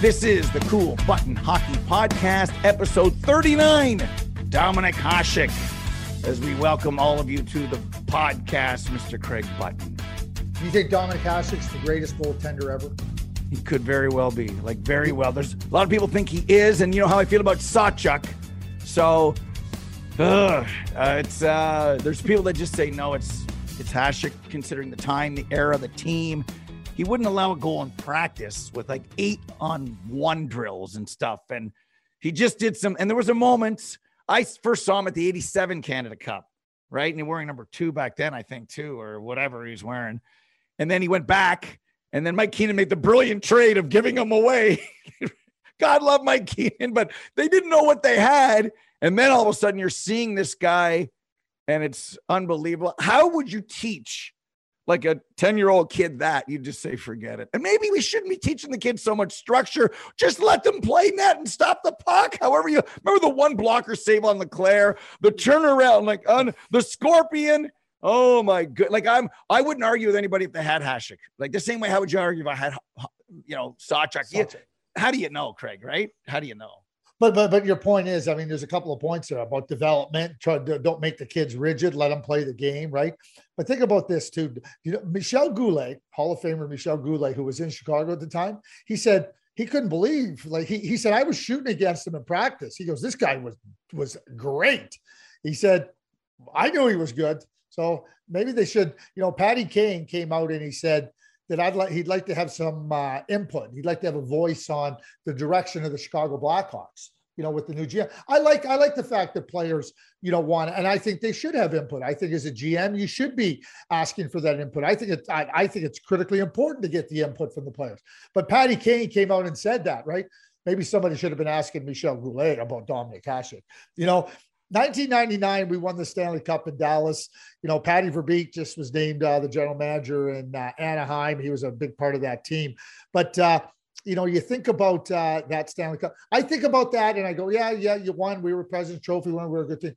This is the Kool Button Hockey Podcast, episode 39. Dominik Hasek, as we welcome all of you to the podcast, Mr. Craig Button. You think Dominik Hasek's the greatest goaltender ever? He could very well be, like very well. There's a lot of people think he is, and you know how I feel about Sawchuk. So, ugh, uh, it's uh, there's people that just say no. It's it's Hasek, considering the time, the era, the team. He wouldn't allow a goal in practice with like eight on one drills and stuff, and he just did some. And there was a moment I first saw him at the '87 Canada Cup, right? And he wearing number two back then, I think, too, or whatever he was wearing. And then he went back, and then Mike Keenan made the brilliant trade of giving him away. God love Mike Keenan, but they didn't know what they had. And then all of a sudden, you're seeing this guy, and it's unbelievable. How would you teach like a 10 year old kid that? You just say, forget it. And maybe we shouldn't be teaching the kids so much structure. Just let them play net and stop the puck. However, you remember the one blocker save on Leclaire, the turnaround, like on the scorpion. Oh my good! Like I'm, I wouldn't argue with anybody if they had Hasek. Like the same way, how would you argue if I had, you know, Sawchuk? Yeah. How do you know, Craig? Right? How do you know? But but but your point is, I mean, there's a couple of points there about development. Try to, don't make the kids rigid. Let them play the game, right? But think about this too. You know, Michel Goulet, Hall of Famer Michel Goulet, who was in Chicago at the time, he said he couldn't believe. Like he he said, I was shooting against him in practice. He goes, this guy was was great. He said, I knew he was good. So maybe they should, you know, Patty Kane came out and he said that I'd like he'd like to have some uh, input. He'd like to have a voice on the direction of the Chicago Blackhawks. You know, with the new GM, I like I like the fact that players, you know, want, and I think they should have input. I think as a GM, you should be asking for that input. I think it, I, I think it's critically important to get the input from the players. But Patty Kane came out and said that, right? Maybe somebody should have been asking Michel Goulet about Dominik Hasek. You know, 1999, we won the Stanley Cup in Dallas. You know, Patty Verbeek just was named uh, the general manager in uh, Anaheim. He was a big part of that team. But, uh, you know, you think about uh, that Stanley Cup. I think about that and I go, yeah, yeah, you won. We were President's Trophy when we were a good team.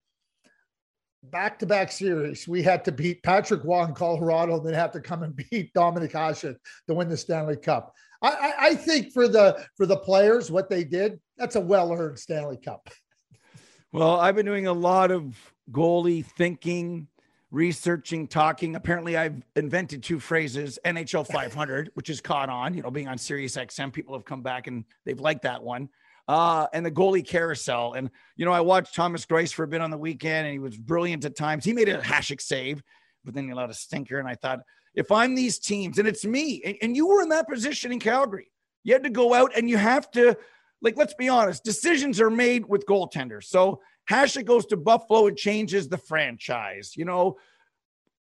Back to back series, we had to beat Patrick Roy in Colorado, and then have to come and beat Dominik Hasek to win the Stanley Cup. I, I, I think for the for the players, what they did, that's a well earned Stanley Cup. Well, I've been doing a lot of goalie thinking, researching, talking. Apparently, I've invented two phrases NHL 500, which is caught on, you know, being on Sirius XM. People have come back and they've liked that one. Uh, and the goalie carousel. And, you know, I watched Thomas Greiss for a bit on the weekend and he was brilliant at times. He made a Hasek save, but then he allowed a stinker. And I thought, if I'm these teams and it's me, and, and you were in that position in Calgary, you had to go out and you have to like, let's be honest, decisions are made with goaltenders. So Hasek goes to Buffalo, it changes the franchise. You know,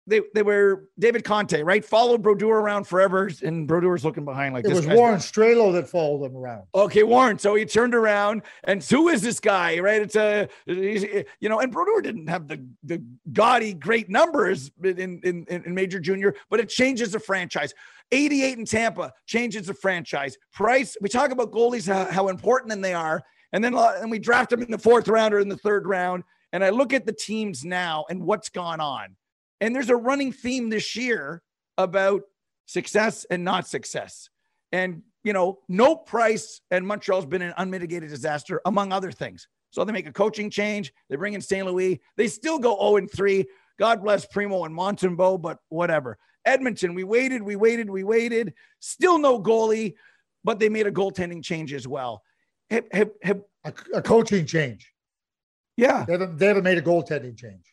they they were David Conte, right? Followed Brodeur around forever, and Brodeur's looking behind like it was Warren Strelow that followed him around. Okay, Warren. So he turned around, and who is this guy? Right? It's a you know, and Brodeur didn't have the the gaudy great numbers in in, in Major Junior, but it changes the franchise. 88 in Tampa changes the franchise. Price. We talk about goalies how, how important they are, and then uh, and we draft them in the fourth round or in the third round. And I look at the teams now and what's gone on and there's a running theme this year about success and not success. And, you know, no price and Montreal's been an unmitigated disaster, among other things. So they make a coaching change. They bring in St. Louis. They still go 0 and 3. God bless Primo and Montembeault, but whatever. Edmonton, we waited, we waited, we waited. Still no goalie, but they made a goaltending change as well. Have, have, have, a, a coaching change. Yeah. They haven't, they haven't made a goaltending change.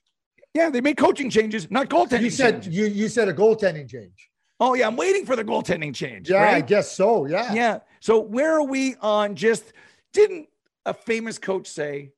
Yeah, they made coaching changes, not goaltending. You said changes. you you said a goaltending change. Oh yeah, I'm waiting for the goaltending change. Yeah, right? I guess so. Yeah. Yeah. So where are we on just didn't a famous coach say,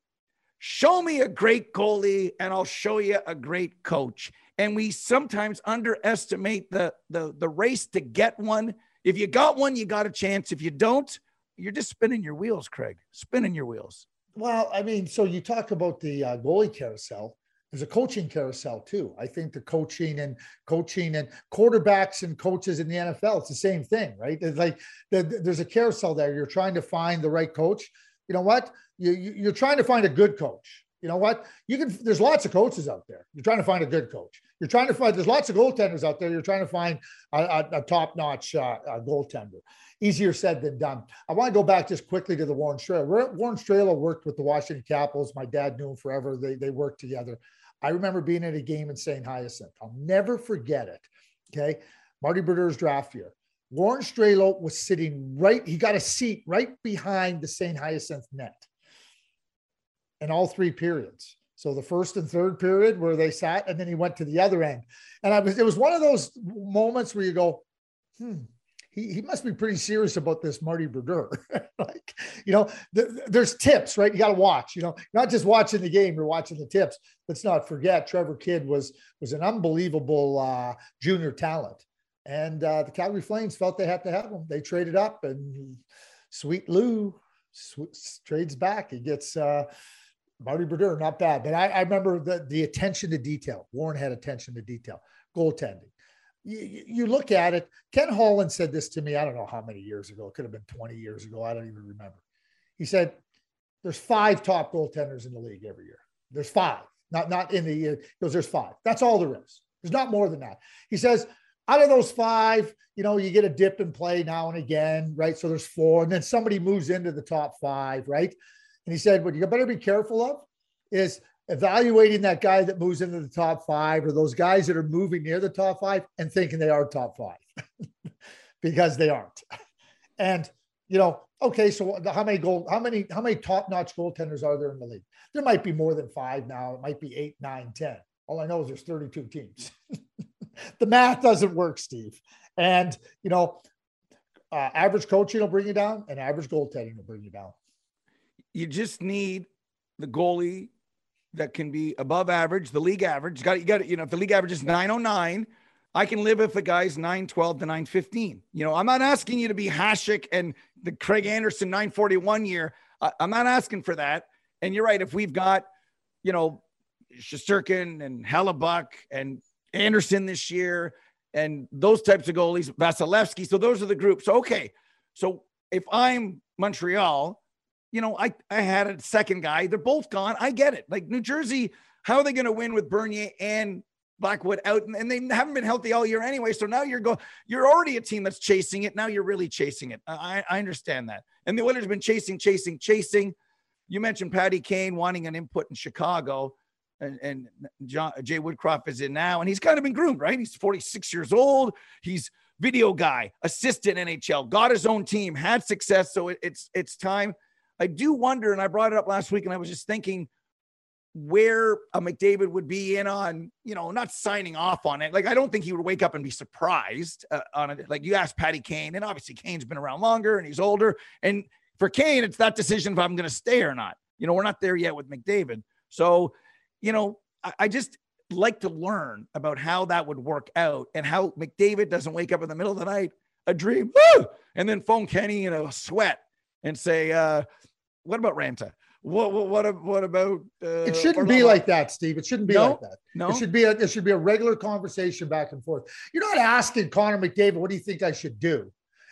show me a great goalie and I'll show you a great coach. And we sometimes underestimate the the the race to get one. If you got one, you got a chance. If you don't, you're just spinning your wheels, Craig. Spinning your wheels. Well, I mean, so you talk about the uh, goalie carousel. There's a coaching carousel too. I think the coaching and coaching and quarterbacks and coaches in the NFL, it's the same thing, right? It's like the, there's a carousel there. You're trying to find the right coach. You know what? You, you, you're trying to find a good coach. You know what? You can. There's lots of coaches out there. You're trying to find a good coach. You're trying to find. There's lots of goaltenders out there. You're trying to find a, a, a top-notch uh, a goaltender. Easier said than done. I want to go back just quickly to the Warren Strelow. Warren Strelow worked with the Washington Capitals. My dad knew him forever. They they worked together. I remember being at a game in St. Hyacinth. I'll never forget it. Okay. Marty Brodeur's draft year. Warren Strelow was sitting right, he got a seat right behind the St. Hyacinth net in all three periods. So the first and third period where they sat, and then he went to the other end. And I was, it was one of those moments where you go, hmm, he, he must be pretty serious about this Marty Brodeur. like, you know, th- there's tips, right? You got to watch, you know, not just watching the game, you're watching the tips. Let's not forget Trevor Kidd was, was an unbelievable uh, junior talent. And uh, the Calgary Flames felt they had to have him. They traded up and sweet Lou sw- trades back. He gets uh, Marty Brodeur, not bad. But I, I remember the, the attention to detail. Warren had attention to detail, goaltending you, you look at it. Ken Holland said this to me. I don't know how many years ago. It could have been 20 years ago. I don't even remember. He said, "There's five top goaltenders in the league every year. There's five. Not not in the year. Goes, there's five. That's all there is. There's not more than that." He says, "Out of those five, you know, you get a dip and play now and again, right? So there's four, and then somebody moves into the top five, right?" And he said, "What you better be careful of is evaluating that guy that moves into the top five or those guys that are moving near the top five and thinking they are top five because they aren't. And, you know, okay, so how many goal, how many, how many top notch goaltenders are there in the league? There might be more than five now. It might be eight, nine, 10. All I know is there's 32 teams. the math doesn't work, Steve. And, you know, uh, average coaching will bring you down and average goaltending will bring you down. You just need the goalie that can be above average, the league average. You got you got you know if the league average is 909, I can live if the guy's 912 to 915. You know, I'm not asking you to be Hasek and the Craig Anderson 941 year. I, am not asking for that. And you're right. If we've got, you know, Shesterkin and Hellebuyck and Andersen this year and those types of goalies, Vasilevskiy. So those are the groups. Okay. So if I'm Montreal, you know, I, I had a second guy. They're both gone. I get it. Like New Jersey, how are they going to win with Bernier and Blackwood out? And they haven't been healthy all year anyway. So now you're going, you're already a team that's chasing it. Now you're really chasing it. I, I understand that. And the Oilers have been chasing, chasing, chasing. You mentioned Patty Kane wanting an input in Chicago. And, and John, Jay Woodcroft is in now, and he's kind of been groomed, right? He's 46 years old. He's video guy, assistant NHL, got his own team, had success. So it, it's it's time I do wonder, and I brought it up last week, and I was just thinking where a McDavid would be in on, you know, not signing off on it. Like, I don't think he would wake up and be surprised uh, on it. Like, you asked Patty Kane, and obviously Kane's been around longer and he's older. And for Kane, it's that decision if I'm going to stay or not. You know, we're not there yet with McDavid. So, you know, I, I just like to learn about how that would work out and how McDavid doesn't wake up in the middle of the night, a dream, woo, and then phone Kenny in a sweat and say, uh, what about Ranta? What what what, what about? Uh, it shouldn't be like that, Steve. It shouldn't be no, like that. No, it should be a it should be a regular conversation back and forth. You're not asking Connor McDavid, "What do you think I should do?"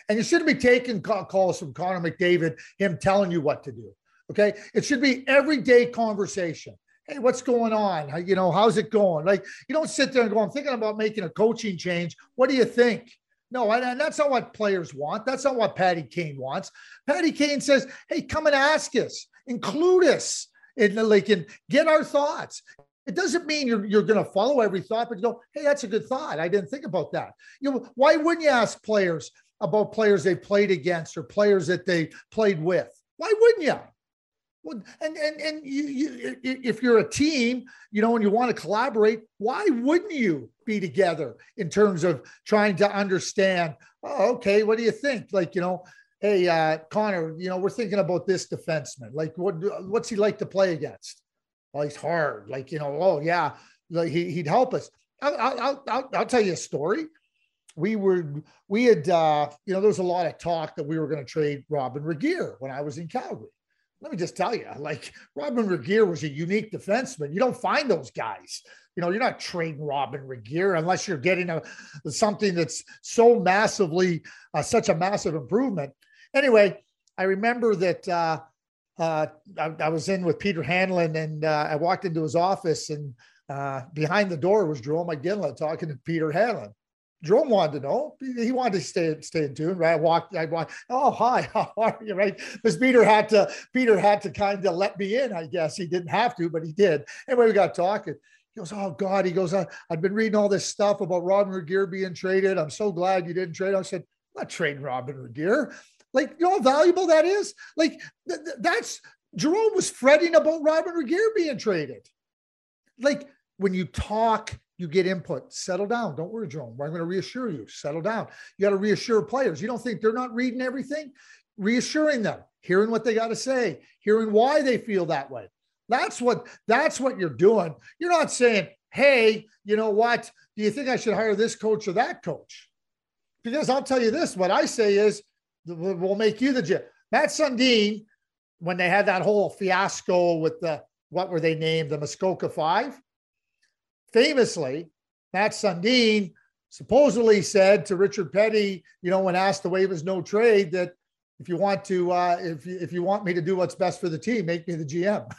And you shouldn't be taking calls from Connor McDavid, him telling you what to do. Okay, it should be everyday conversation. Hey, what's going on? You know, how's it going? Like, you don't sit there and go, "I'm thinking about making a coaching change. What do you think?" No, and that's not what players want. That's not what Patty Kane wants. Patty Kane says, hey, come and ask us, include us. And like, and get our thoughts. It doesn't mean you're, you're going to follow every thought, but you go, hey, that's a good thought. I didn't think about that. You why wouldn't you ask players about players they played against or players that they played with? Why wouldn't you? Well, and and and you, you if you're a team, you know, and you want to collaborate, why wouldn't you be together in terms of trying to understand? Oh, okay, what do you think? Like, you know, hey, uh, Connor, you know, we're thinking about this defenseman. Like, what what's he like to play against? Well, he's hard. Like, you know, oh yeah, like he, he'd help us. I'll, I'll, I'll, I'll tell you a story. We were, we had, uh, you know, there was a lot of talk that we were going to trade Robin Regehr when I was in Calgary let me just tell you, like Robin Regehr was a unique defenseman. You don't find those guys. You know, you're not trading Robin Regehr unless you're getting a something that's so massively, uh, such a massive improvement. Anyway, I remember that uh, uh, I, I, was in with Peter Hanlon, and uh, I walked into his office, and uh, behind the door was Jarome Iginla talking to Peter Hanlon. Jarome wanted to know. He wanted to stay stay in tune, right? I walked. I walked. Oh, hi, how are you? Right? Because Peter had to. Peter had to kind of let me in. I guess he didn't have to, but he did. Anyway, we got talking. He goes, "Oh God," he goes, I, have been reading all this stuff about Robin Regehr being traded. I'm so glad you didn't trade." I said, "I'm not trading Robin Regehr. Like, you know how valuable that is. Like, th- th- that's Jarome was fretting about Robin Regehr being traded. Like, when you talk you get input. Settle down. Don't worry, Jarome. I'm going to reassure you. Settle down. You got to reassure players. You don't think they're not reading everything? Reassuring them, hearing what they got to say, hearing why they feel that way. That's what that's what you're doing. You're not saying, "Hey, you know what? Do you think I should hire this coach or that coach?" Because I'll tell you this: what I say is, we'll make you the gym. Mats Sundin, when they had that whole fiasco with the what were they named the Muskoka Five? Famously, Mats Sundin supposedly said to Richard Peddie, you know, when asked to waive his no trade, that if you want to, uh, if you, if you want me to do what's best for the team, make me the GM.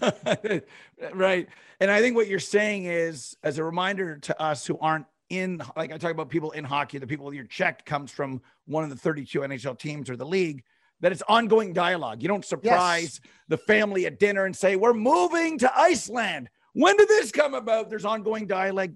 right. And I think what you're saying is, as a reminder to us who aren't in, like I talk about people in hockey, the people your check comes from one of the 32 NHL teams or the league, that it's ongoing dialogue. You don't surprise yes. the family at dinner and say, we're moving to Iceland. When did this come about? There's ongoing dialogue.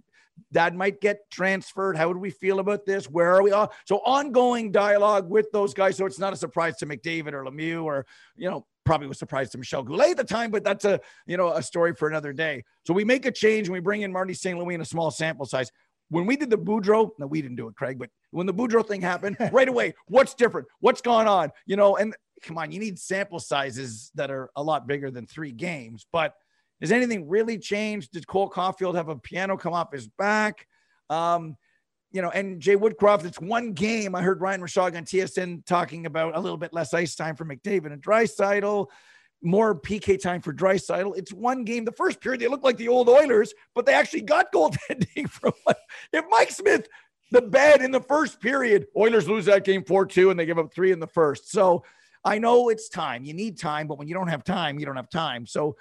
Dad might get transferred. How would we feel about this? Where are we? All? So ongoing dialogue with those guys. So it's not a surprise to McDavid or Lemieux or, you know, probably was surprised to Michel Goulet at the time, but that's a, you know, a story for another day. So we make a change and we bring in Marty St. Louis in a small sample size. When we did the Boudreau, no, we didn't do it, Craig, but when the Boudreau thing happened, right away, what's different? What's going on? You know, and come on, you need sample sizes that are a lot bigger than three games, but has anything really changed? Did Cole Caufield have a piano come off his back? Um, you know, and Jay Woodcroft, it's one game. I heard Ryan Rishaug on TSN talking about a little bit less ice time for McDavid and Draisaitl, more PK time for Draisaitl. It's one game. The first period, they looked like the old Oilers, but they actually got goaltending from if Mike Smith the bed in the first period, Oilers lose that game 4-2 and they give up 3 in the first. So I know it's time. You need time, but when you don't have time, you don't have time. So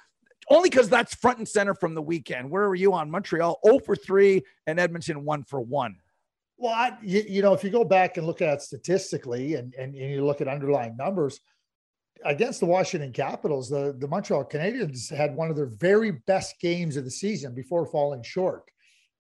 only because that's front and center from the weekend. Where are you on Montreal? 0 for 3 and Edmonton 1 for 1. Well, I, you, you, know, if you go back and look at statistically and, and, and, you look at underlying numbers against the Washington Capitals, the, the Montreal Canadiens had one of their very best games of the season before falling short.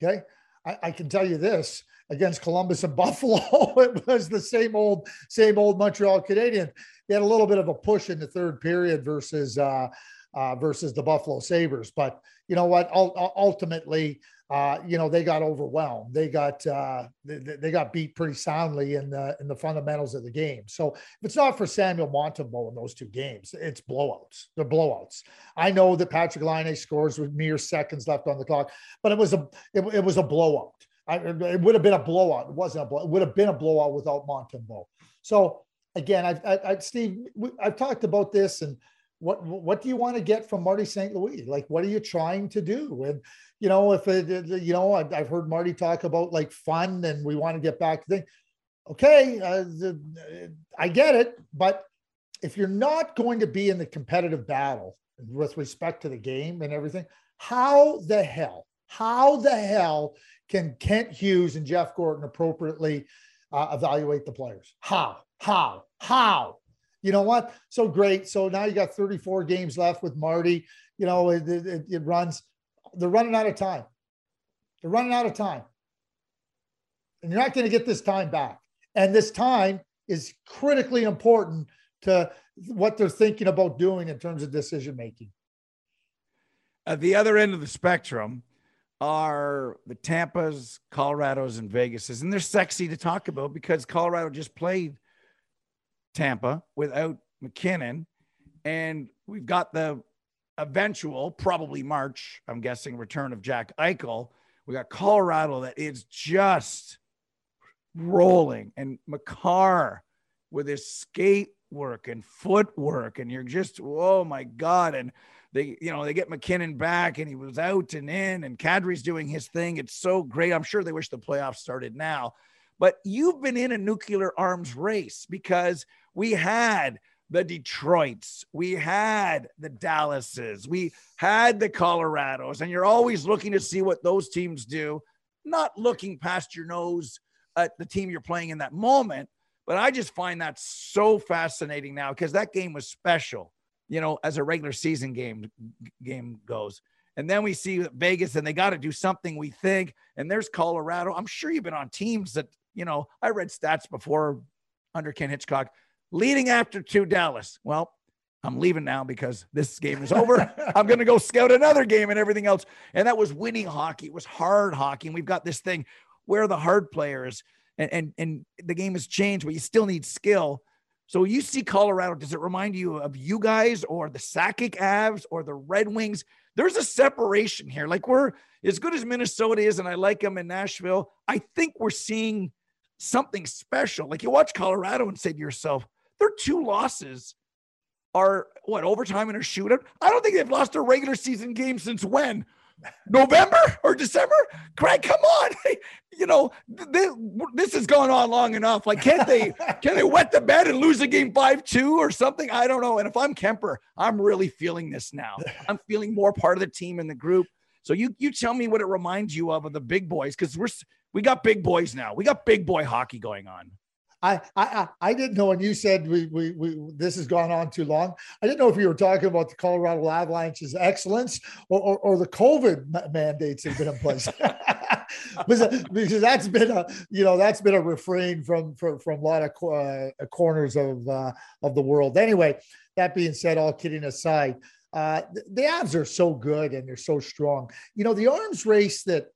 Okay. I, I can tell you this against Columbus and Buffalo, it was the same old, same old Montreal Canadiens. They had a little bit of a push in the third period versus, uh, uh, versus the Buffalo Sabres. But you know what? ultimately, uh, you know they got overwhelmed. They got uh, they, they, got beat pretty soundly in the in the fundamentals of the game. So if it's not for Samuel Montembeault in those two games, it's blowouts. They're blowouts. I know that Patrick Laine scores with mere seconds left on the clock, but it was a it, it was a blowout. I, it would have been a blowout. It wasn't a blowout. It would have been a blowout without Montembeault. So again, I've, I, I, Steve, I've talked about this and what what do you want to get from Marty St. Louis? Like, what are you trying to do? And you know, if it, you know, I've, I've heard Marty talk about like fun, and we want to get back to things. Okay, uh, I get it, but if you're not going to be in the competitive battle with respect to the game and everything, how the hell, how the hell can Kent Hughes and Jeff Gorton appropriately uh, evaluate the players? How? How? How? You know what? So great. So now you got 34 games left with Marty. You know, it, it, it runs. They're running out of time. They're running out of time. And you're not going to get this time back. And this time is critically important to what they're thinking about doing in terms of decision making. At the other end of the spectrum are the Tampas, Colorados, and Vegases. And they're sexy to talk about because Colorado just played Tampa without MacKinnon. And we've got the eventual, probably March, I'm guessing, return of Jack Eichel. We got Colorado that is just rolling, and Makar with his skate work and footwork, and you're just, oh my God. And they, you know, they get MacKinnon back and he was out and in, and Kadri's doing his thing. It's so great. I'm sure they wish the playoffs started now. But you've been in a nuclear arms race because we had the Detroits, we had the Dallases, we had the Colorados, and you're always looking to see what those teams do, not looking past your nose at the team you're playing in that moment. But I just find that so fascinating now because that game was special, you know, as a regular season game game goes. And then we see Vegas and they got to do something we think. And there's Colorado. I'm sure you've been on teams that, you know, I read stats before under Ken Hitchcock leading after two Dallas. Well, I'm leaving now because this game is over. I'm going to go scout another game and everything else. And that was winning hockey. It was hard hockey. And we've got this thing where the hard players and, and, and the game has changed, but you still need skill. So you see Colorado, does it remind you of you guys or the Sakic Avs or the Red Wings? There's a separation here. Like we're as good as Minnesota is, and I like them in Nashville. I think we're seeing something special. Like you watch Colorado and say to yourself, their two losses are what overtime and a shootout. I don't think they've lost a regular season game since when? November or December? Craig, come on. you know, this, this has gone on long enough. Like, can't they can they wet the bed and lose a game five two or something? I don't know. And if I'm Kuemper, I'm really feeling this now. I'm feeling more part of the team in the group. So you you tell me what it reminds you of of the big boys because we're we got big boys now. We got big boy hockey going on. I, I I didn't know when you said we, we we this has gone on too long. I didn't know if you were talking about the Colorado Avalanche's excellence or, or, or the COVID mandates that have been in place. because, that's been a you know that's been a refrain from from, from a lot of uh, corners of uh, of the world. Anyway, that being said, all kidding aside, uh, the, the Avs are so good and they're so strong. You know the arms race that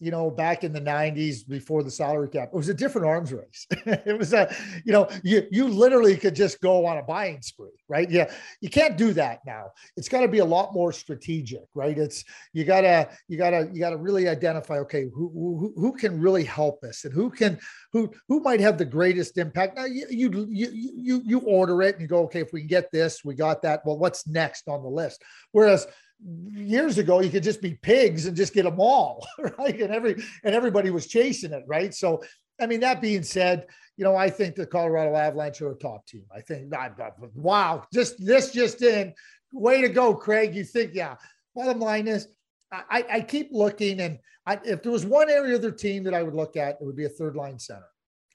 you know, back in the 90s before the salary cap. It was a different arms race. it was a, you know, you you literally could just go on a buying spree, right? Yeah. You can't do that now. It's got to be a lot more strategic, right? It's you gotta, you gotta, you gotta really identify, okay, who who, who can really help us and who can who who might have the greatest impact. Now you you you you you order it and you go, okay, if we can get this, we got that. Well, what's next on the list? Whereas years ago you could just be pigs and just get them all right? And every and everybody was chasing it right? So i mean that being said you know i think the colorado avalanche are a top team. I think not, wow just this just in. Way to go craig. You think yeah. Bottom line is i i keep looking and I, if there was one area of their team that i would look at it would be a third line center.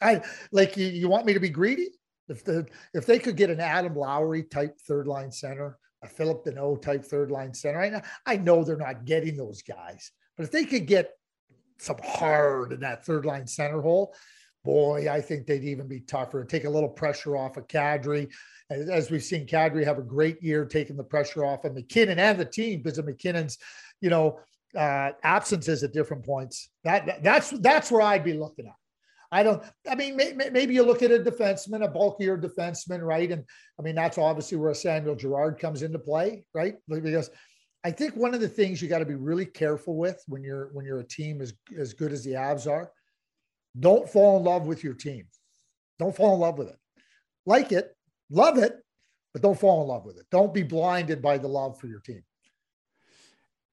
I like you, you want me to be greedy? If the if they could get an adam lowry type third line center a Phillip Danault type third line center. I know, I know they're not getting those guys, but if they could get some hard in that third line center hole, boy, I think they'd even be tougher. Take a little pressure off of Kadri. As we've seen Kadri have a great year taking the pressure off of MacKinnon and the team because of MacKinnon's, you know, uh, absences at different points. That that's that's where I'd be looking at. I don't. I mean, may, maybe you look at a defenseman, a bulkier defenseman, right? And I mean, that's obviously where Samuel Girard comes into play, right? Because I think one of the things you got to be really careful with when you're when you're a team as as good as the Avs are, don't fall in love with your team. Don't fall in love with it. Like it, love it, but don't fall in love with it. Don't be blinded by the love for your team.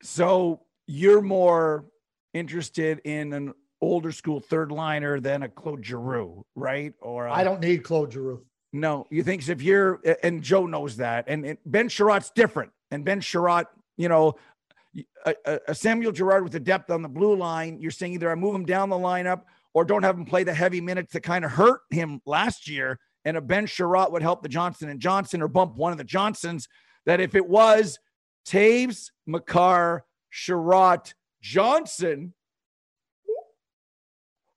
So you're more interested in an older school third liner than a Claude Giroux, right? Or uh, I don't need Claude Giroux. No, you think if you're and Joe knows that, and, and Ben Chiarot's different, and Ben Chiarot, you know, a, a, Samuel Girard with the depth on the blue line, you're saying either I move him down the lineup or don't have him play the heavy minutes that kind of hurt him last year and a Ben Chiarot would help the Johnson and Johnson or bump one of the Johnsons. That if it was Toews, Makar, Chiarot, Johnson,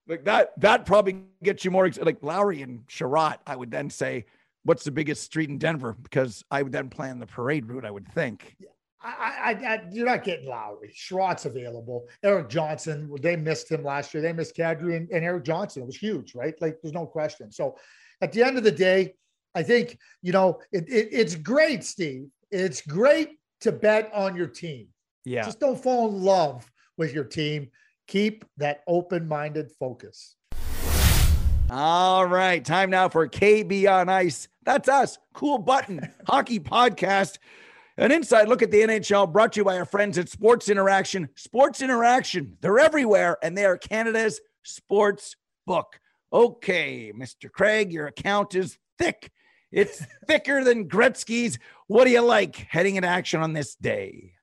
like that, that probably gets you more like Lowry and Chiarot. I would then say, what's the biggest street in Denver? Because I would then plan the parade route. I would think. I, I, I, you're not getting Lowry. Chiarot's available. Erik Johnson, they missed him last year. They missed Kadri and, and Erik Johnson. It was huge, right? Like, there's no question. So, at the end of the day, I think you know it, it, it's great, Steve. It's great to bet on your team. Yeah. Just don't fall in love with your team. Keep that open-minded focus. All right, time now for KB on Ice. That's us, Kool Button Hockey Podcast. An inside look at the NHL brought to you by our friends at Sports Interaction. Sports Interaction, they're everywhere and they are Canada's sports book. Okay, Mr. Craig, your account is thick. It's thicker than Gretzky's. What do you like heading into action on this day?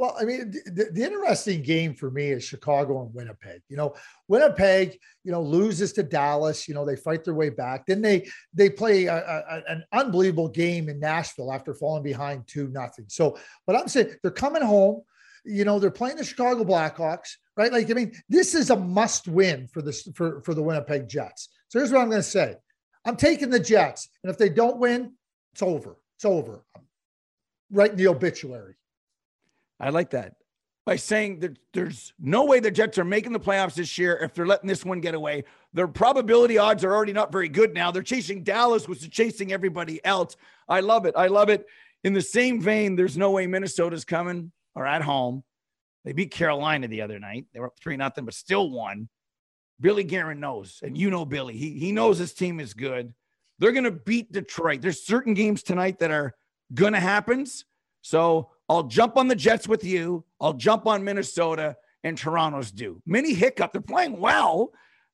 Well, I mean, the, the, interesting game for me is Chicago and Winnipeg. You know, Winnipeg, you know, loses to Dallas. You know, they fight their way back. Then they they play a, a, an unbelievable game in Nashville after falling behind two nothing. So, but I'm saying, they're coming home. You know, they're playing the Chicago Blackhawks, right? Like, I mean, this is a must win for this for for the Winnipeg Jets. So here's what I'm going to say: I'm taking the Jets, and if they don't win, it's over. It's over. Right in the obituary. I like that. By saying that there's no way the Jets are making the playoffs this year if they're letting this one get away. Their probability odds are already not very good now. They're chasing Dallas, which is chasing everybody else. I love it. I love it. In the same vein, there's no way Minnesota's coming or at home. They beat Carolina the other night. They were up three nothing, but still won. Billy Guerin knows, and you know Billy. He he knows his team is good. They're gonna beat Detroit. There's certain games tonight that are gonna happen. So I'll jump on the Jets with you. I'll jump on Minnesota and Toronto's due. Mini hiccup. They're playing well,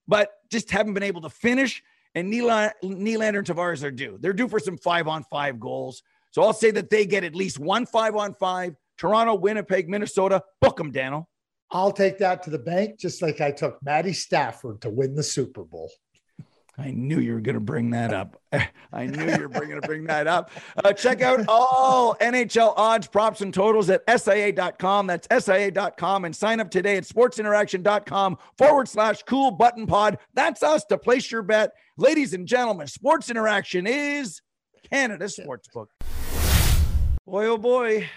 but just haven't been able to finish. And Nylander, and Tavares are due. They're due for some five on five goals. So I'll say that they get at least one five on five. Toronto, Winnipeg, Minnesota. Book them, Daniel. I'll take that to the bank, just like I took Matty Stafford to win the Super Bowl. I knew you were going to bring that up. I knew you were going to bring that up. Uh, check out all NHL odds, props, and totals at SIA.com. That's SIA.com. And sign up today at sportsinteraction.com forward slash cool button pod. That's us to place your bet. Ladies and gentlemen, Sports Interaction is Canada's sportsbook. Boy, oh boy.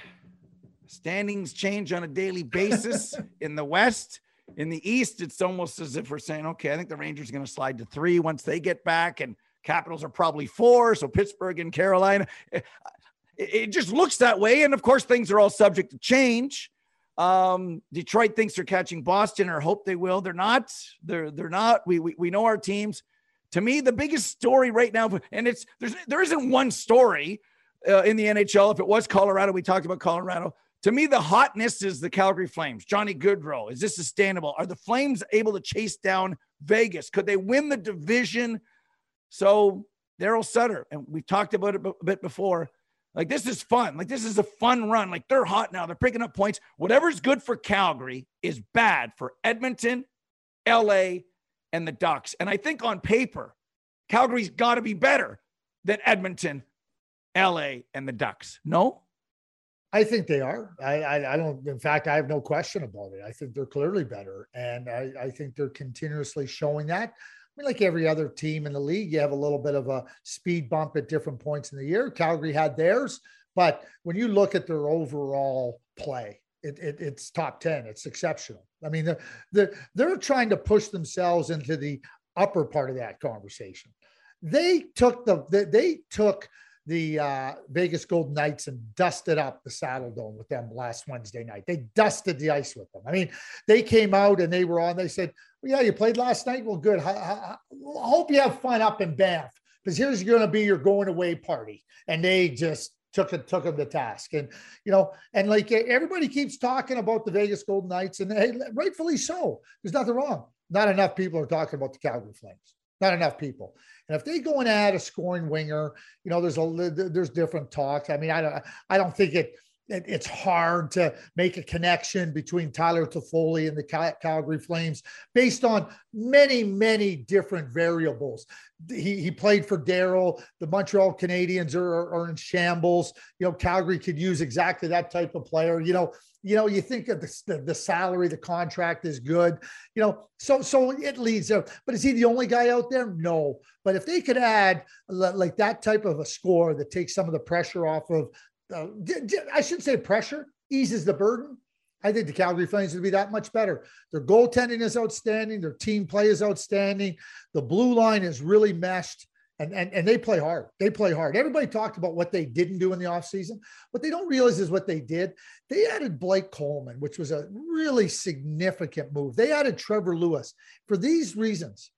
Standings change on a daily basis in the West in the East, it's almost as if we're saying, okay, I think the Rangers are going to slide to three once they get back, and Capitals are probably four. So Pittsburgh and Carolina, it, it just looks that way. And of course, things are all subject to change. Um, Detroit thinks they're catching Boston, or hope they will. They're not. They're they're not. We we, we know our teams. To me, the biggest story right now, and it's there's there isn't one story uh, in the NHL. If it was Colorado, we talked about Colorado. To me, the hotness is the Calgary Flames. Johnny Gaudreau, is this sustainable? Are the Flames able to chase down Vegas? Could they win the division? So, Daryl Sutter, and we've talked about it a bit before. Like, this is fun. Like, this is a fun run. Like, they're hot now. They're picking up points. Whatever's good for Calgary is bad for Edmonton, LA, and the Ducks. And I think on paper, Calgary's got to be better than Edmonton, LA, and the Ducks. No? I think they are. I, I, I don't. In fact, I have no question about it. I think they're clearly better, and I, I think they're continuously showing that. I mean, like every other team in the league, you have a little bit of a speed bump at different points in the year. Calgary had theirs, but when you look at their overall play, it, it, it's top 10 it's exceptional i mean they're, they're, they're trying to push themselves into the upper part of that conversation they took the they took the uh, Vegas Golden Knights and dusted up the Saddledome with them last Wednesday night. They dusted the ice with them. I mean, they came out and they were on. They said, well, "Yeah, you played last night. Well, good. I, I, I hope you have fun up in Banff because here's going to be your going away party." And they just took it took them to task and you know and like everybody keeps talking about the vegas golden knights and hey, rightfully so there's nothing wrong not enough people are talking about the calgary flames not enough people. And if they go and add a scoring winger, you know, there's a there's different talks. I mean, I don't I don't think it it, it's hard to make a connection between Tyler Toffoli and the Cal- Calgary Flames based on many, many different variables. He, he played for Daryl. The Montreal Canadiens are, are, are in shambles. You know, Calgary could use exactly that type of player. You know, you know, you think of the, the, the, salary, the contract is good, you know, so so it leads there. But is he the only guy out there? No. But if they could add like that type of a score that takes some of the pressure off of uh, I should say pressure eases the burden. I think the Calgary Flames would be that much better. Their goaltending is outstanding. Their team play is outstanding. The blue line is really meshed and, and, and they play hard. They play hard. Everybody talked about what they didn't do in the offseason. What they don't realize is what they did. They added Blake Coleman, which was a really significant move. They added Trevor Lewis for these reasons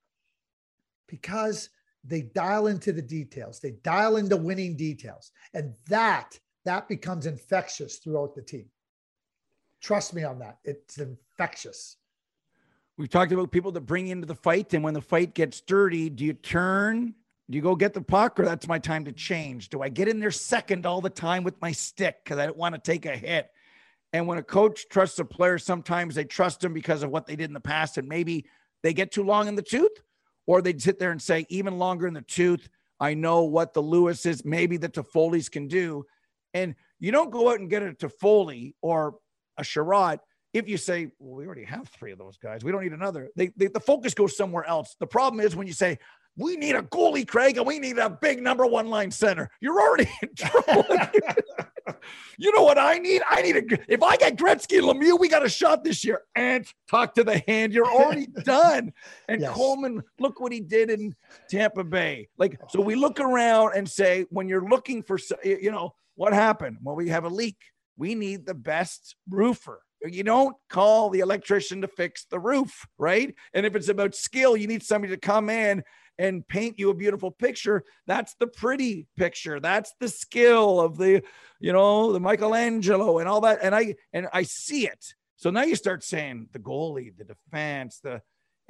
because they dial into the details, they dial into winning details. And that that becomes infectious throughout the team. Trust me on that. It's infectious. We've talked about people that bring into the fight, and when the fight gets dirty, do you turn? Do you go get the puck, or that's my time to change? Do I get in there second all the time with my stick because I don't want to take a hit? And when a coach trusts a player, sometimes they trust them because of what they did in the past, and maybe they get too long in the tooth, or they sit there and say, even longer in the tooth. I know what the Lewis is, maybe the Toffoli's can do. And you don't go out and get a Toffoli or a Chiarot if you say, well, we already have three of those guys. We don't need another. They, they, the focus goes somewhere else. The problem is when you say, we need a goalie, Craig, and we need a big number one line center. You're already in trouble. you know what I need? I need a. If I get Gretzky and Lemieux, we got a shot this year. And talk to the hand. You're already done. And yes. Coleman, look what he did in Tampa Bay. Like so, we look around and say, when you're looking for, you know, what happened? Well, we have a leak. We need the best roofer. You don't call the electrician to fix the roof, right? And if it's about skill, you need somebody to come in and paint you a beautiful picture. That's the pretty picture. That's the skill of the, you know, the Michelangelo and all that. And I and I see it. So now you start saying the goalie, the defense, the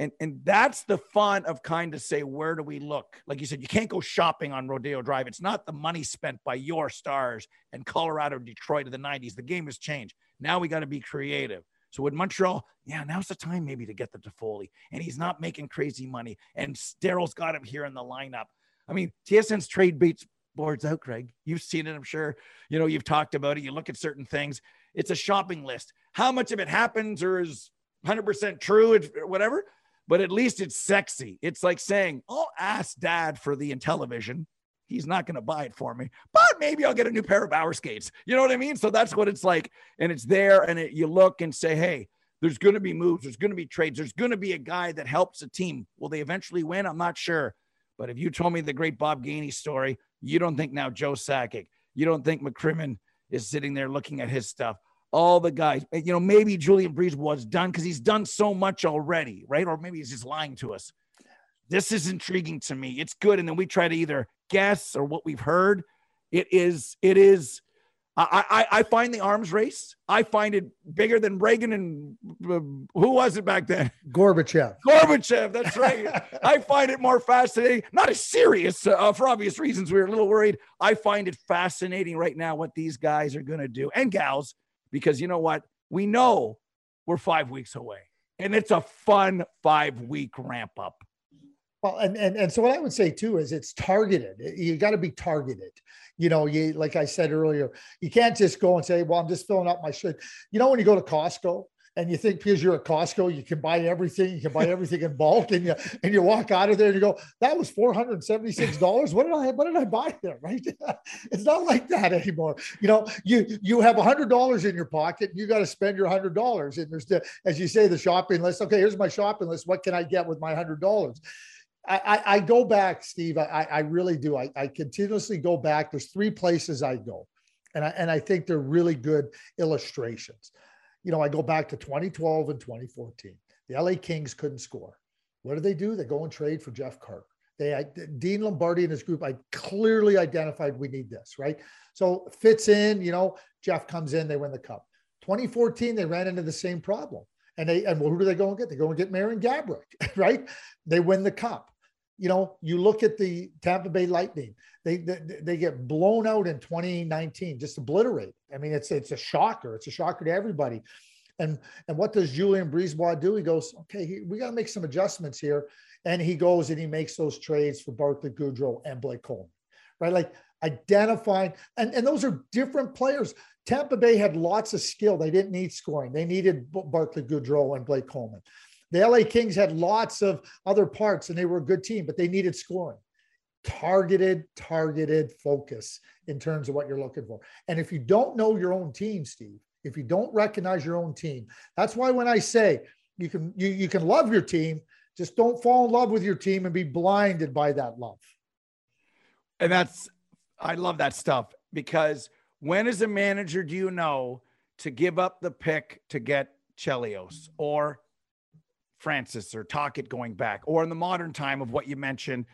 and and that's the fun of kind of say where do we look? Like you said you can't go shopping on rodeo drive. It's not the money spent by your stars and colorado detroit of the 90s the game has changed. Now we got to be creative. So with montreal yeah now's the time maybe to get the Toffoli. and he's not making crazy money. And daryl's got him here in the lineup. I mean tsn's trade beats boards out craig. You've seen it i'm sure. You know you've talked about it. You look at certain things. It's a shopping list. How much of it happens or is 100% true whatever but at least it's sexy. It's like saying, I'll ask dad for the Intellivision. He's not going to buy it for me, but maybe I'll get a new pair of Bauer skates. You know what I mean? So that's what it's like. And it's there, and it, you look and say, hey, there's going to be moves, there's going to be trades, there's going to be a guy that helps a team. Will they eventually win? I'm not sure. But if you told me the great Bob Gainey story, you don't think now Joe Sakic, you don't think McCrimmon is sitting there looking at his stuff all the guys. You know, maybe Julien BriseBois was done because he's done so much already, right? Or maybe he's just lying to us. This is intriguing to me. It's good. And then we try to either guess or what we've heard. It is, it is. I, I, I find the arms race. I find it bigger than Reagan and uh, who was it back then? Gorbachev. Gorbachev. That's right. I find it more fascinating. Not as serious uh, for obvious reasons. We were a little worried. I find it fascinating right now what these guys are going to do and gals because you know what? We know we're five weeks away, and it's a fun five week ramp up. Well, and, and and so what I would say too is it's targeted. You got to be targeted. You know, you like I said earlier, you can't just go and say, "Well, I'm just filling up my shit." You know, when you go to Costco and you think because you're at Costco, you can buy everything, you can buy everything in bulk, and you and you walk out of there and you go, that was four hundred and seventy six dollars. What did I what did I buy there? Right? it's not like that anymore. You know, you you have hundred dollars in your pocket, you got to spend your hundred dollars, and there's the as you say the shopping list. Okay, here's my shopping list. What can I get with my hundred dollars? I, I, I, go back, Steve. I, I really do. I, I continuously go back. There's three places I go, and I and I think they're really good illustrations you know, I go back to 2012 and 2014. The LA Kings couldn't score. What do they do? They go and trade for Jeff Carter. They Dean Lombardi and his group. I clearly identified we need this, right? So fits in. You know, Jeff comes in. They win the cup. 2014, they ran into the same problem. And they and well, who do they go and get? They go and get Marian Gaborik, right? They win the cup. You know, you look at the Tampa Bay Lightning. They, they they get blown out in 2019, just obliterated. I mean, it's it's a shocker. It's a shocker to everybody. And and what does Julien BriseBois do? He goes, okay, he, we got to make some adjustments here. And he goes and he makes those trades for Barclay Goodrow and Blake Coleman, right? Like identifying, and, and those are different players. Tampa Bay had lots of skill. They didn't need scoring. They needed Barclay Goodrow and Blake Coleman. The LA Kings had lots of other parts and they were a good team, but they needed scoring. Targeted, targeted focus in terms of what you're looking for. And if you don't know your own team, Steve, if you don't recognize your own team, that's why when I say you can you, you can love your team, just don't fall in love with your team and be blinded by that love. And that's I love that stuff because when as a manager do you know to give up the pick to get Chelios or Francis or Tocchet going back, or in the modern time of what you mentioned,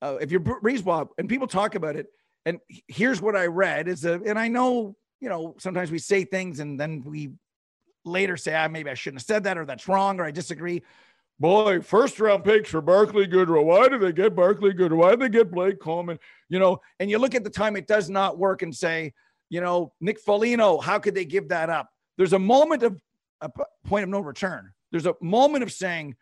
uh, if you're BriseBois and people talk about it, and here's what I read is, a, and I know, you know, sometimes we say things and then we later say, ah, maybe I shouldn't have said that, or that's wrong, or I disagree. Boy, first round picks for Barclay Goodrow. Why did they get Barclay Goodrow? Why did they get Blake Coleman? You know, and you look at the time it does not work and say, you know, Nick Foligno, how could they give that up? There's a moment of a point of no return there's a moment of saying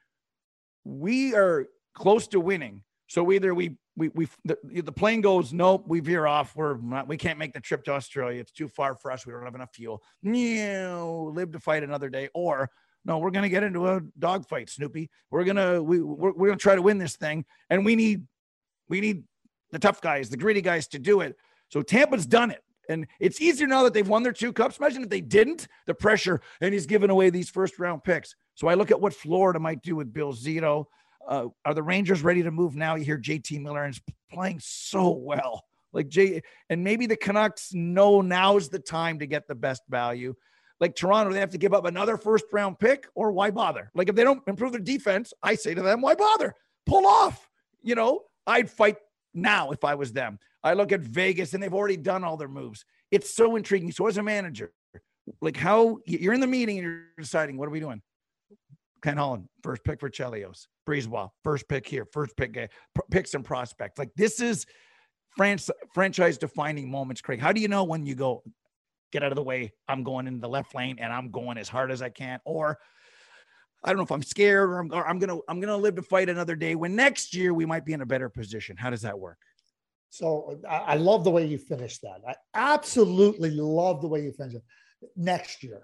we are close to winning. So either we we we the, the plane goes nope we veer off. We're not, we can't make the trip to Australia. It's too far for us. We don't have enough fuel. No live to fight another day. Or no we're gonna get into a dogfight Snoopy. We're gonna we we're, we're gonna try to win this thing and we need we need the tough guys the gritty guys to do it. So Tampa's done it. And it's easier now that they've won their two cups. Imagine if they didn't, the pressure, and he's giving away these first round picks. So I look at what Florida might do with Bill Zito. Uh, are the Rangers ready to move now? You hear JT Miller is playing so well. Like Jay, and maybe the Canucks know now's the time to get the best value. Like Toronto, they have to give up another first round pick, or why bother? Like if they don't improve their defense, I say to them, why bother? Pull off. You know, I'd fight now if I was them. I look at Vegas and they've already done all their moves. It's so intriguing. So as a manager, like how you're in the meeting and you're deciding, what are we doing? Ken Holland, first pick for Chelios. BriseBois, first pick here, first pick, uh, pick some prospects. Like this is France, franchise defining moments, Craig. How do you know when you go, get out of the way? I'm going in the left lane and I'm going as hard as I can. Or I don't know if I'm scared or I'm, or I'm gonna I'm gonna live to fight another day. When next year we might be in a better position. How does that work? So I, I love the way you finished that. I absolutely love the way you finished it. Next year,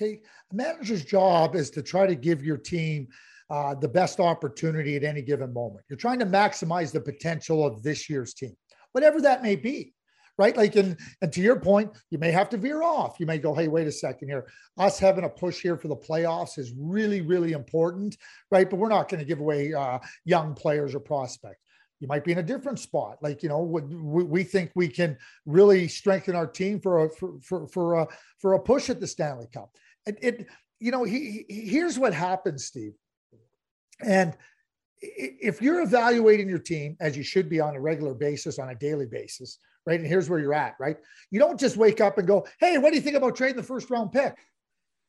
okay. A manager's job is to try to give your team uh, the best opportunity at any given moment. You're trying to maximize the potential of this year's team, whatever that may be right? Like, and, and to your point, you may have to veer off. You may go, hey, wait a second here. Us having a push here for the playoffs is really, really important, right? But we're not going to give away uh, young players or prospects you might be in a different spot. Like, you know, we, we think we can really strengthen our team for a, for, for, for a, for a push at the Stanley Cup. And it, you know, he, he, here's what happens, Steve. And if you're evaluating your team as you should be on a regular basis, on a daily basis, right? And here's where you're at, right? You don't just wake up and go, Hey, what do you think about trading the first round pick?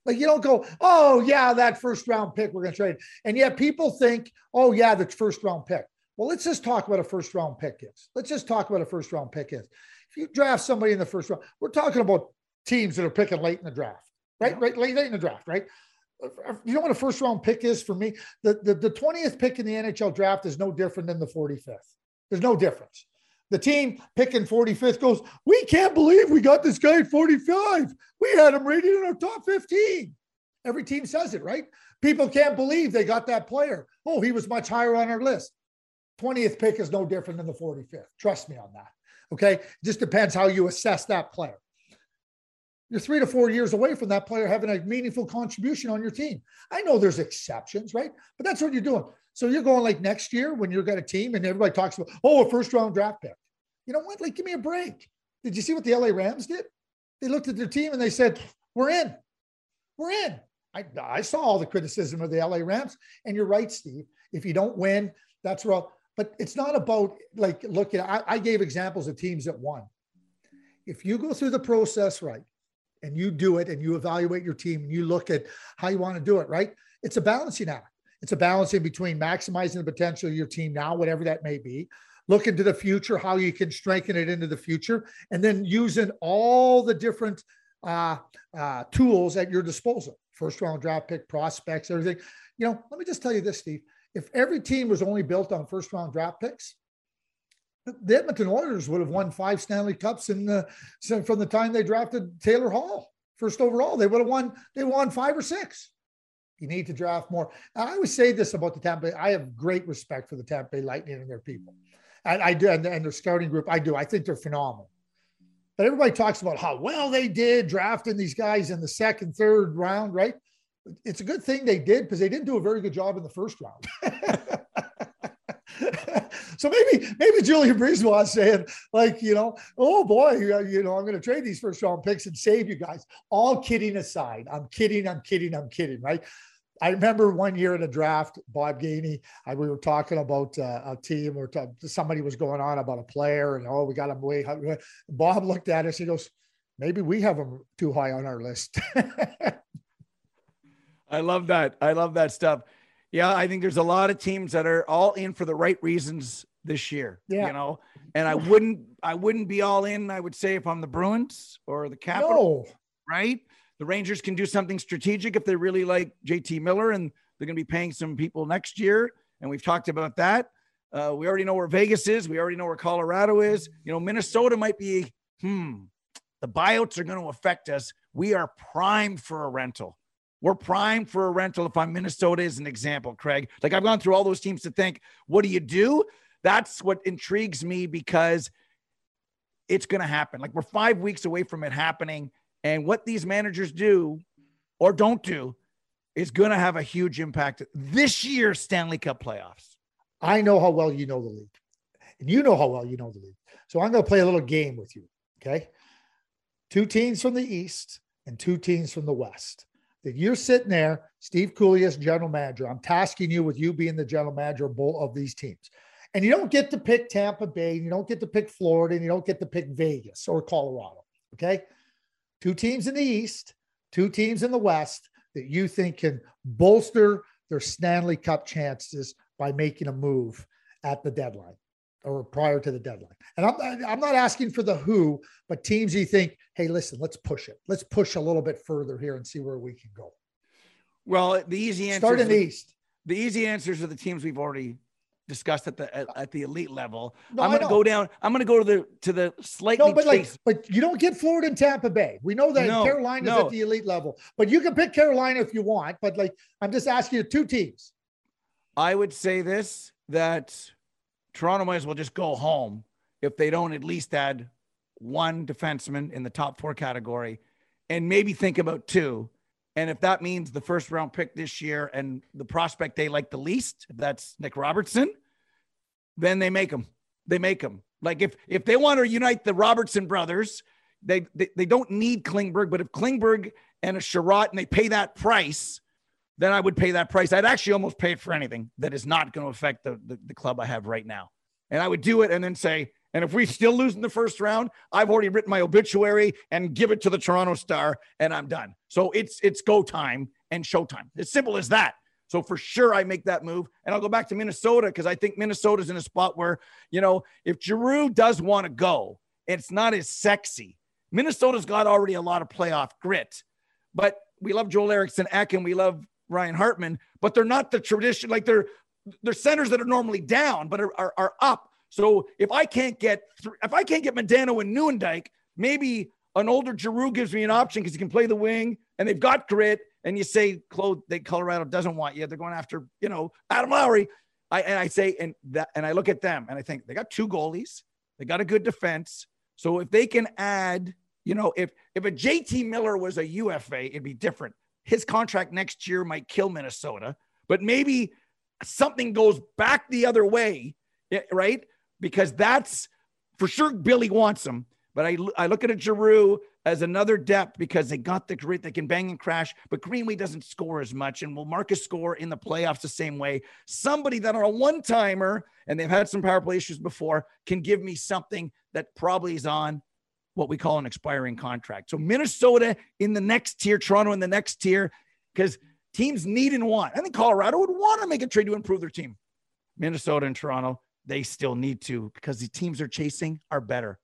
Like you don't go, oh yeah, that first round pick we're going to trade. And yet people think, oh yeah, the first round pick. Well, let's just talk about a first round pick is. Let's just talk about a first round pick is. If you draft somebody in the first round, we're talking about teams that are picking late in the draft, right? Yeah. Right, late, in the draft, right? Uh, you know what a first round pick is for me? The, the, the 20th pick in the NHL draft is no different than the 45th. There's no difference. The team picking 45th goes, We can't believe we got this guy at 45. We had him rated in our top 15. Every team says it, right? People can't believe they got that player. Oh, he was much higher on our list. 20th pick is no different than the 45th. Trust me on that. Okay. It just depends how you assess that player. You're three to four years away from that player having a meaningful contribution on your team. I know there's exceptions, right? But that's what you're doing. So you're going like next year when you've got a team and everybody talks about, oh, a first round draft pick. You know what? Like, give me a break. Did you see what the LA Rams did? They looked at their team and they said, we're in. We're in. I, I saw all the criticism of the LA Rams. And you're right, Steve. If you don't win, that's well but it's not about like looking. I, I gave examples of teams that won. If you go through the process right, and you do it, and you evaluate your team, and you look at how you want to do it right, it's a balancing act. It's a balancing between maximizing the potential of your team now, whatever that may be, look into the future, how you can strengthen it into the future, and then using all the different uh, uh, tools at your disposal first round draft pick, prospects, everything. You know, let me just tell you this, Steve. If every team was only built on first round draft picks, the Edmonton Oilers would have won five Stanley Cups in the from the time they drafted Taylor Hall first overall. They would have won. They won five or six. You need to draft more. I always say this about the Tampa Bay. I have great respect for the Tampa Bay Lightning and their people. And I do, and, and their scouting group, I do. I think they're phenomenal. But everybody talks about how well they did drafting these guys in the second, third round, right? It's a good thing they did because they didn't do a very good job in the first round. so maybe maybe Julien BriseBois saying like you know oh boy you know I'm going to trade these first round picks and save you guys. All kidding aside, I'm kidding, I'm kidding, I'm kidding, right? I remember one year in a draft, Bob Gainey, I, we were talking about uh, a team or t- somebody was going on about a player and, oh, we got him way high. Bob looked at us. He goes, maybe we have him too high on our list. I love that. I love that stuff. Yeah, I think there's a lot of teams that are all in for the right reasons this year. Yeah. You know, and I wouldn't I wouldn't be all in, I would say, if I'm the Bruins or the Capital. No. Right. The Rangers can do something strategic if they really like JT Miller and they're going to be paying some people next year. And we've talked about that. Uh, we already know where Vegas is. We already know where Colorado is. You know, Minnesota might be, hmm, the buyouts are going to affect us. We are primed for a rental. We're primed for a rental. If I'm Minnesota, as an example, Craig, like I've gone through all those teams to think, what do you do? That's what intrigues me because it's going to happen. Like we're five weeks away from it happening. And what these managers do or don't do is going to have a huge impact this year's Stanley Cup playoffs. I know how well you know the league, and you know how well you know the league. So I'm going to play a little game with you. Okay. Two teams from the East and two teams from the West. That you're sitting there, Steve Kouleas, general manager. I'm tasking you with you being the general manager of these teams. And you don't get to pick Tampa Bay, and you don't get to pick Florida, and you don't get to pick Vegas or Colorado. Okay two teams in the East, two teams in the West that you think can bolster their Stanley Cup chances by making a move at the deadline or prior to the deadline. And I'm, I'm not asking for the who, but teams you think, hey, listen, let's push it. Let's push a little bit further here and see where we can go. Well, the easy answer start in the East. The easy answers are the teams we've already discussed at the at, at the elite level. No, I'm going to go down. I'm going to go to the to the slightly. No, but like, but you don't get Florida and Tampa Bay. We know that no, Carolina's no. at the elite level, but you can pick Carolina if you want. But like, I'm just asking you two teams. I would say this that Toronto might as well just go home if they don't at least add one defenseman in the top four category, and maybe think about two. And if that means the first round pick this year and the prospect they like the least, that's Nick Robertson, then they make them. They make them. Like if if they want to unite the Robertson brothers, they they, they don't need Klingberg, but if Klingberg and a Chiarot and they pay that price, then I would pay that price. I'd actually almost pay it for anything that is not going to affect the, the, the club I have right now. And I would do it and then say, and if we still lose in the first round, I've already written my obituary and give it to the Toronto Star, and I'm done. So it's it's go time and show time. As simple as that. So for sure, I make that move, and I'll go back to Minnesota because I think Minnesota's in a spot where you know if Giroux does want to go, it's not as sexy. Minnesota's got already a lot of playoff grit, but we love Joel Eriksson Ek and we love Ryan Hartman, but they're not the tradition. Like they're they're centers that are normally down, but are, are, are up. So if I can't get th- if I can't get Modano and Nieuwendyk, maybe an older Giroux gives me an option because he can play the wing and they've got grit. And you say, Claude, they Colorado doesn't want you. They're going after, you know, Adam Lowry. I and I say, and that and I look at them and I think they got two goalies, they got a good defense. So if they can add, you know, if if a JT Miller was a UFA, it'd be different. His contract next year might kill Minnesota, but maybe something goes back the other way, right? because that's for sure Billy wants him. But I, I look at a Giroux as another depth because they got the grit, they can bang and crash, but Greenway doesn't score as much. And will Marcus score in the playoffs the same way? Somebody that are a one timer and they've had some power play issues before can give me something that probably is on what we call an expiring contract. So Minnesota in the next tier, Toronto in the next tier, because teams need and want. I think Colorado would want to make a trade to improve their team. Minnesota and Toronto, they still need to because the teams they're chasing are better.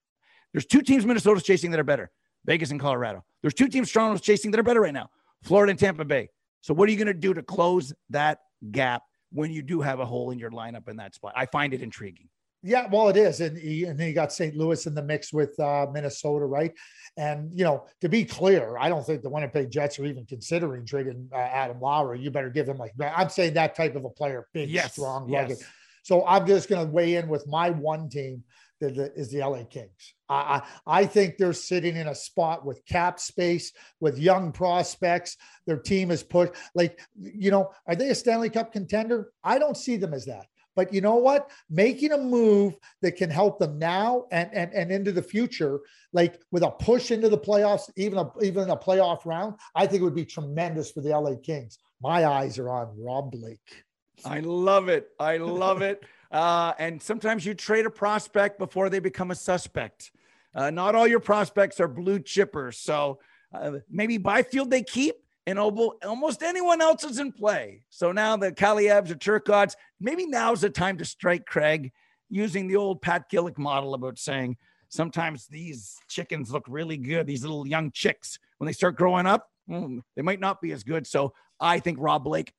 There's two teams Minnesota's chasing that are better Vegas and Colorado. There's two teams Toronto's chasing that are better right now Florida and Tampa Bay. So, what are you going to do to close that gap when you do have a hole in your lineup in that spot? I find it intriguing. Yeah, well, it is, and, he, and then you got St. Louis in the mix with uh, Minnesota, right? And you know, to be clear, I don't think the Winnipeg Jets are even considering trading uh, Adam Lowry. You better give him like I'm saying that type of a player, big, yes, strong, rugged. Yes. So I'm just going to weigh in with my one team that is the LA Kings. I, I, I think they're sitting in a spot with cap space, with young prospects. Their team is put like you know, are they a Stanley Cup contender? I don't see them as that. But you know what? Making a move that can help them now and and, and into the future, like with a push into the playoffs, even a even a playoff round, I think it would be tremendous for the LA Kings. My eyes are on Rob Blake. I love it. I love it. Uh, and sometimes you trade a prospect before they become a suspect. Uh, not all your prospects are blue chippers. So uh, maybe Byfield they keep, and almost anyone else is in play. So now the Kaliyevs or Turcottes, maybe now's the time to strike Craig using the old Pat Gillick model about saying sometimes these chickens look really good. These little young chicks, when they start growing up, hmm, they might not be as good. So I think Rob Blake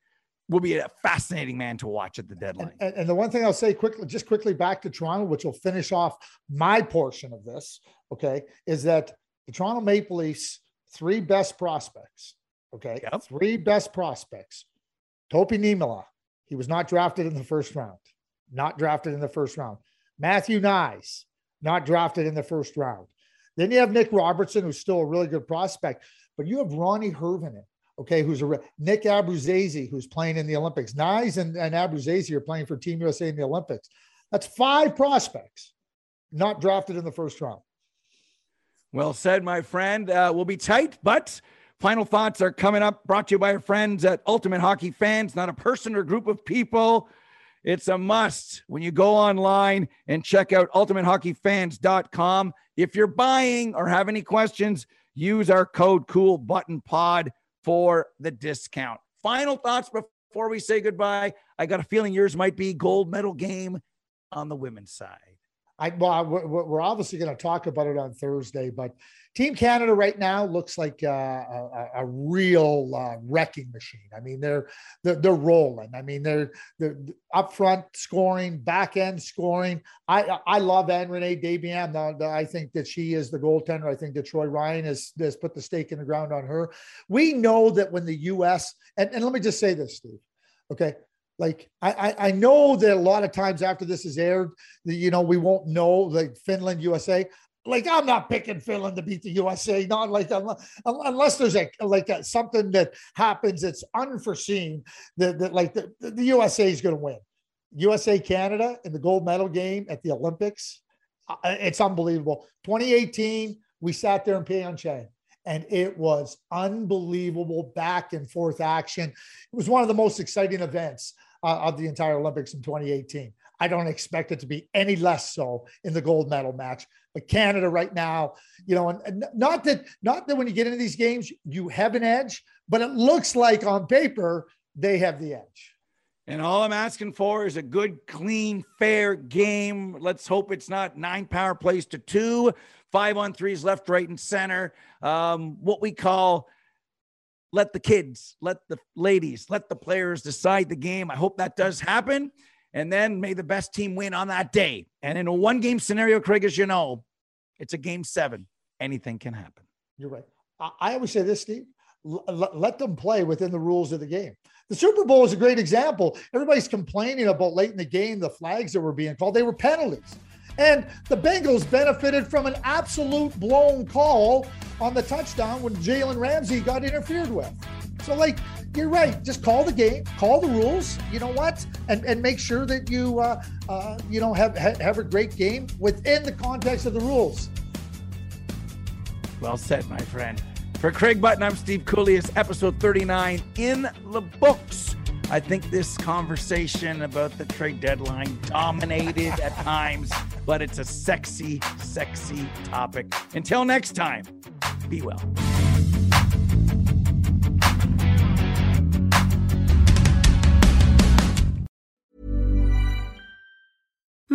will be a fascinating man to watch at the deadline. And, and, the one thing I'll say quickly, just quickly back to Toronto, which will finish off my portion of this, okay, is that the Toronto Maple Leafs three best prospects Okay. Yep. Three best prospects. Topi Niemelä. He was not drafted in the first round. Not drafted in the first round. Matthew Knies, not drafted in the first round. Then you have Nick Robertson, who's still a really good prospect, but you have Roni Hirvonen, okay, who's a Nick Abruzzese, who's playing in the Olympics. Knies and, and Abruzzese are playing for Team USA in the Olympics. That's five prospects not drafted in the first round. Well said, my friend. Uh, we'll be tight, but Final thoughts are coming up, brought to you by our friends at Ultimate Hockey Fans, not a person or group of people. It's a must when you go online and check out ultimatehockeyfans.com. If you're buying or have any questions, use our code Kool Button Pod for the discount. Final thoughts before we say goodbye. I got a feeling yours might be gold medal game on the women's side. I well, we're obviously going to talk about it on Thursday, but Team Canada right now looks like uh, a, a, real uh, wrecking machine. I mean, they're, they're they're rolling. I mean, they're they're up front scoring, back end scoring. I I love Ann-Renée Desbiens. I think that she is the goaltender. I think that Troy Ryan has has put the stake in the ground on her. We know that when the U.S. and, and let me just say this, Steve. Okay, like I, I know that a lot of times after this is aired, you know, we won't know like Finland, USA like I'm not picking Finland to beat the USA, not like unless there's a like a, something that happens that's unforeseen that, that like the, the USA is going to win. USA Canada in the gold medal game at the Olympics, uh, it's unbelievable. 2018, we sat there in Pyeongchang and it was unbelievable back and forth action. It was one of the most exciting events uh, of the entire Olympics in 2018. I don't expect it to be any less so in the gold medal match. But Canada right now, you know, and, and not that not that when you get into these games you have an edge, but it looks like on paper they have the edge. And all I'm asking for is a good, clean, fair game. Let's hope it's not nine power plays to two, five on threes, left, right, and center. Um, what we call let the kids, let the ladies, let the players decide the game. I hope that does happen. And then may the best team win on that day. And in a one game scenario, Craig, as you know, it's a game seven. Anything can happen. You're right. I always say this, Steve let them play within the rules of the game. The Super Bowl is a great example. Everybody's complaining about late in the game, the flags that were being called, they were penalties. And the Bengals benefited from an absolute blown call on the touchdown when Jalen Ramsey got interfered with. So, like, you're right. Just call the game, call the rules. You know what, and and make sure that you uh, uh, you know have have a great game within the context of the rules. Well said, my friend. For Craig Button, I'm Steve Kouleas, episode 39 in the books. I think this conversation about the trade deadline dominated at times, but it's a sexy, sexy topic. Until next time, be well.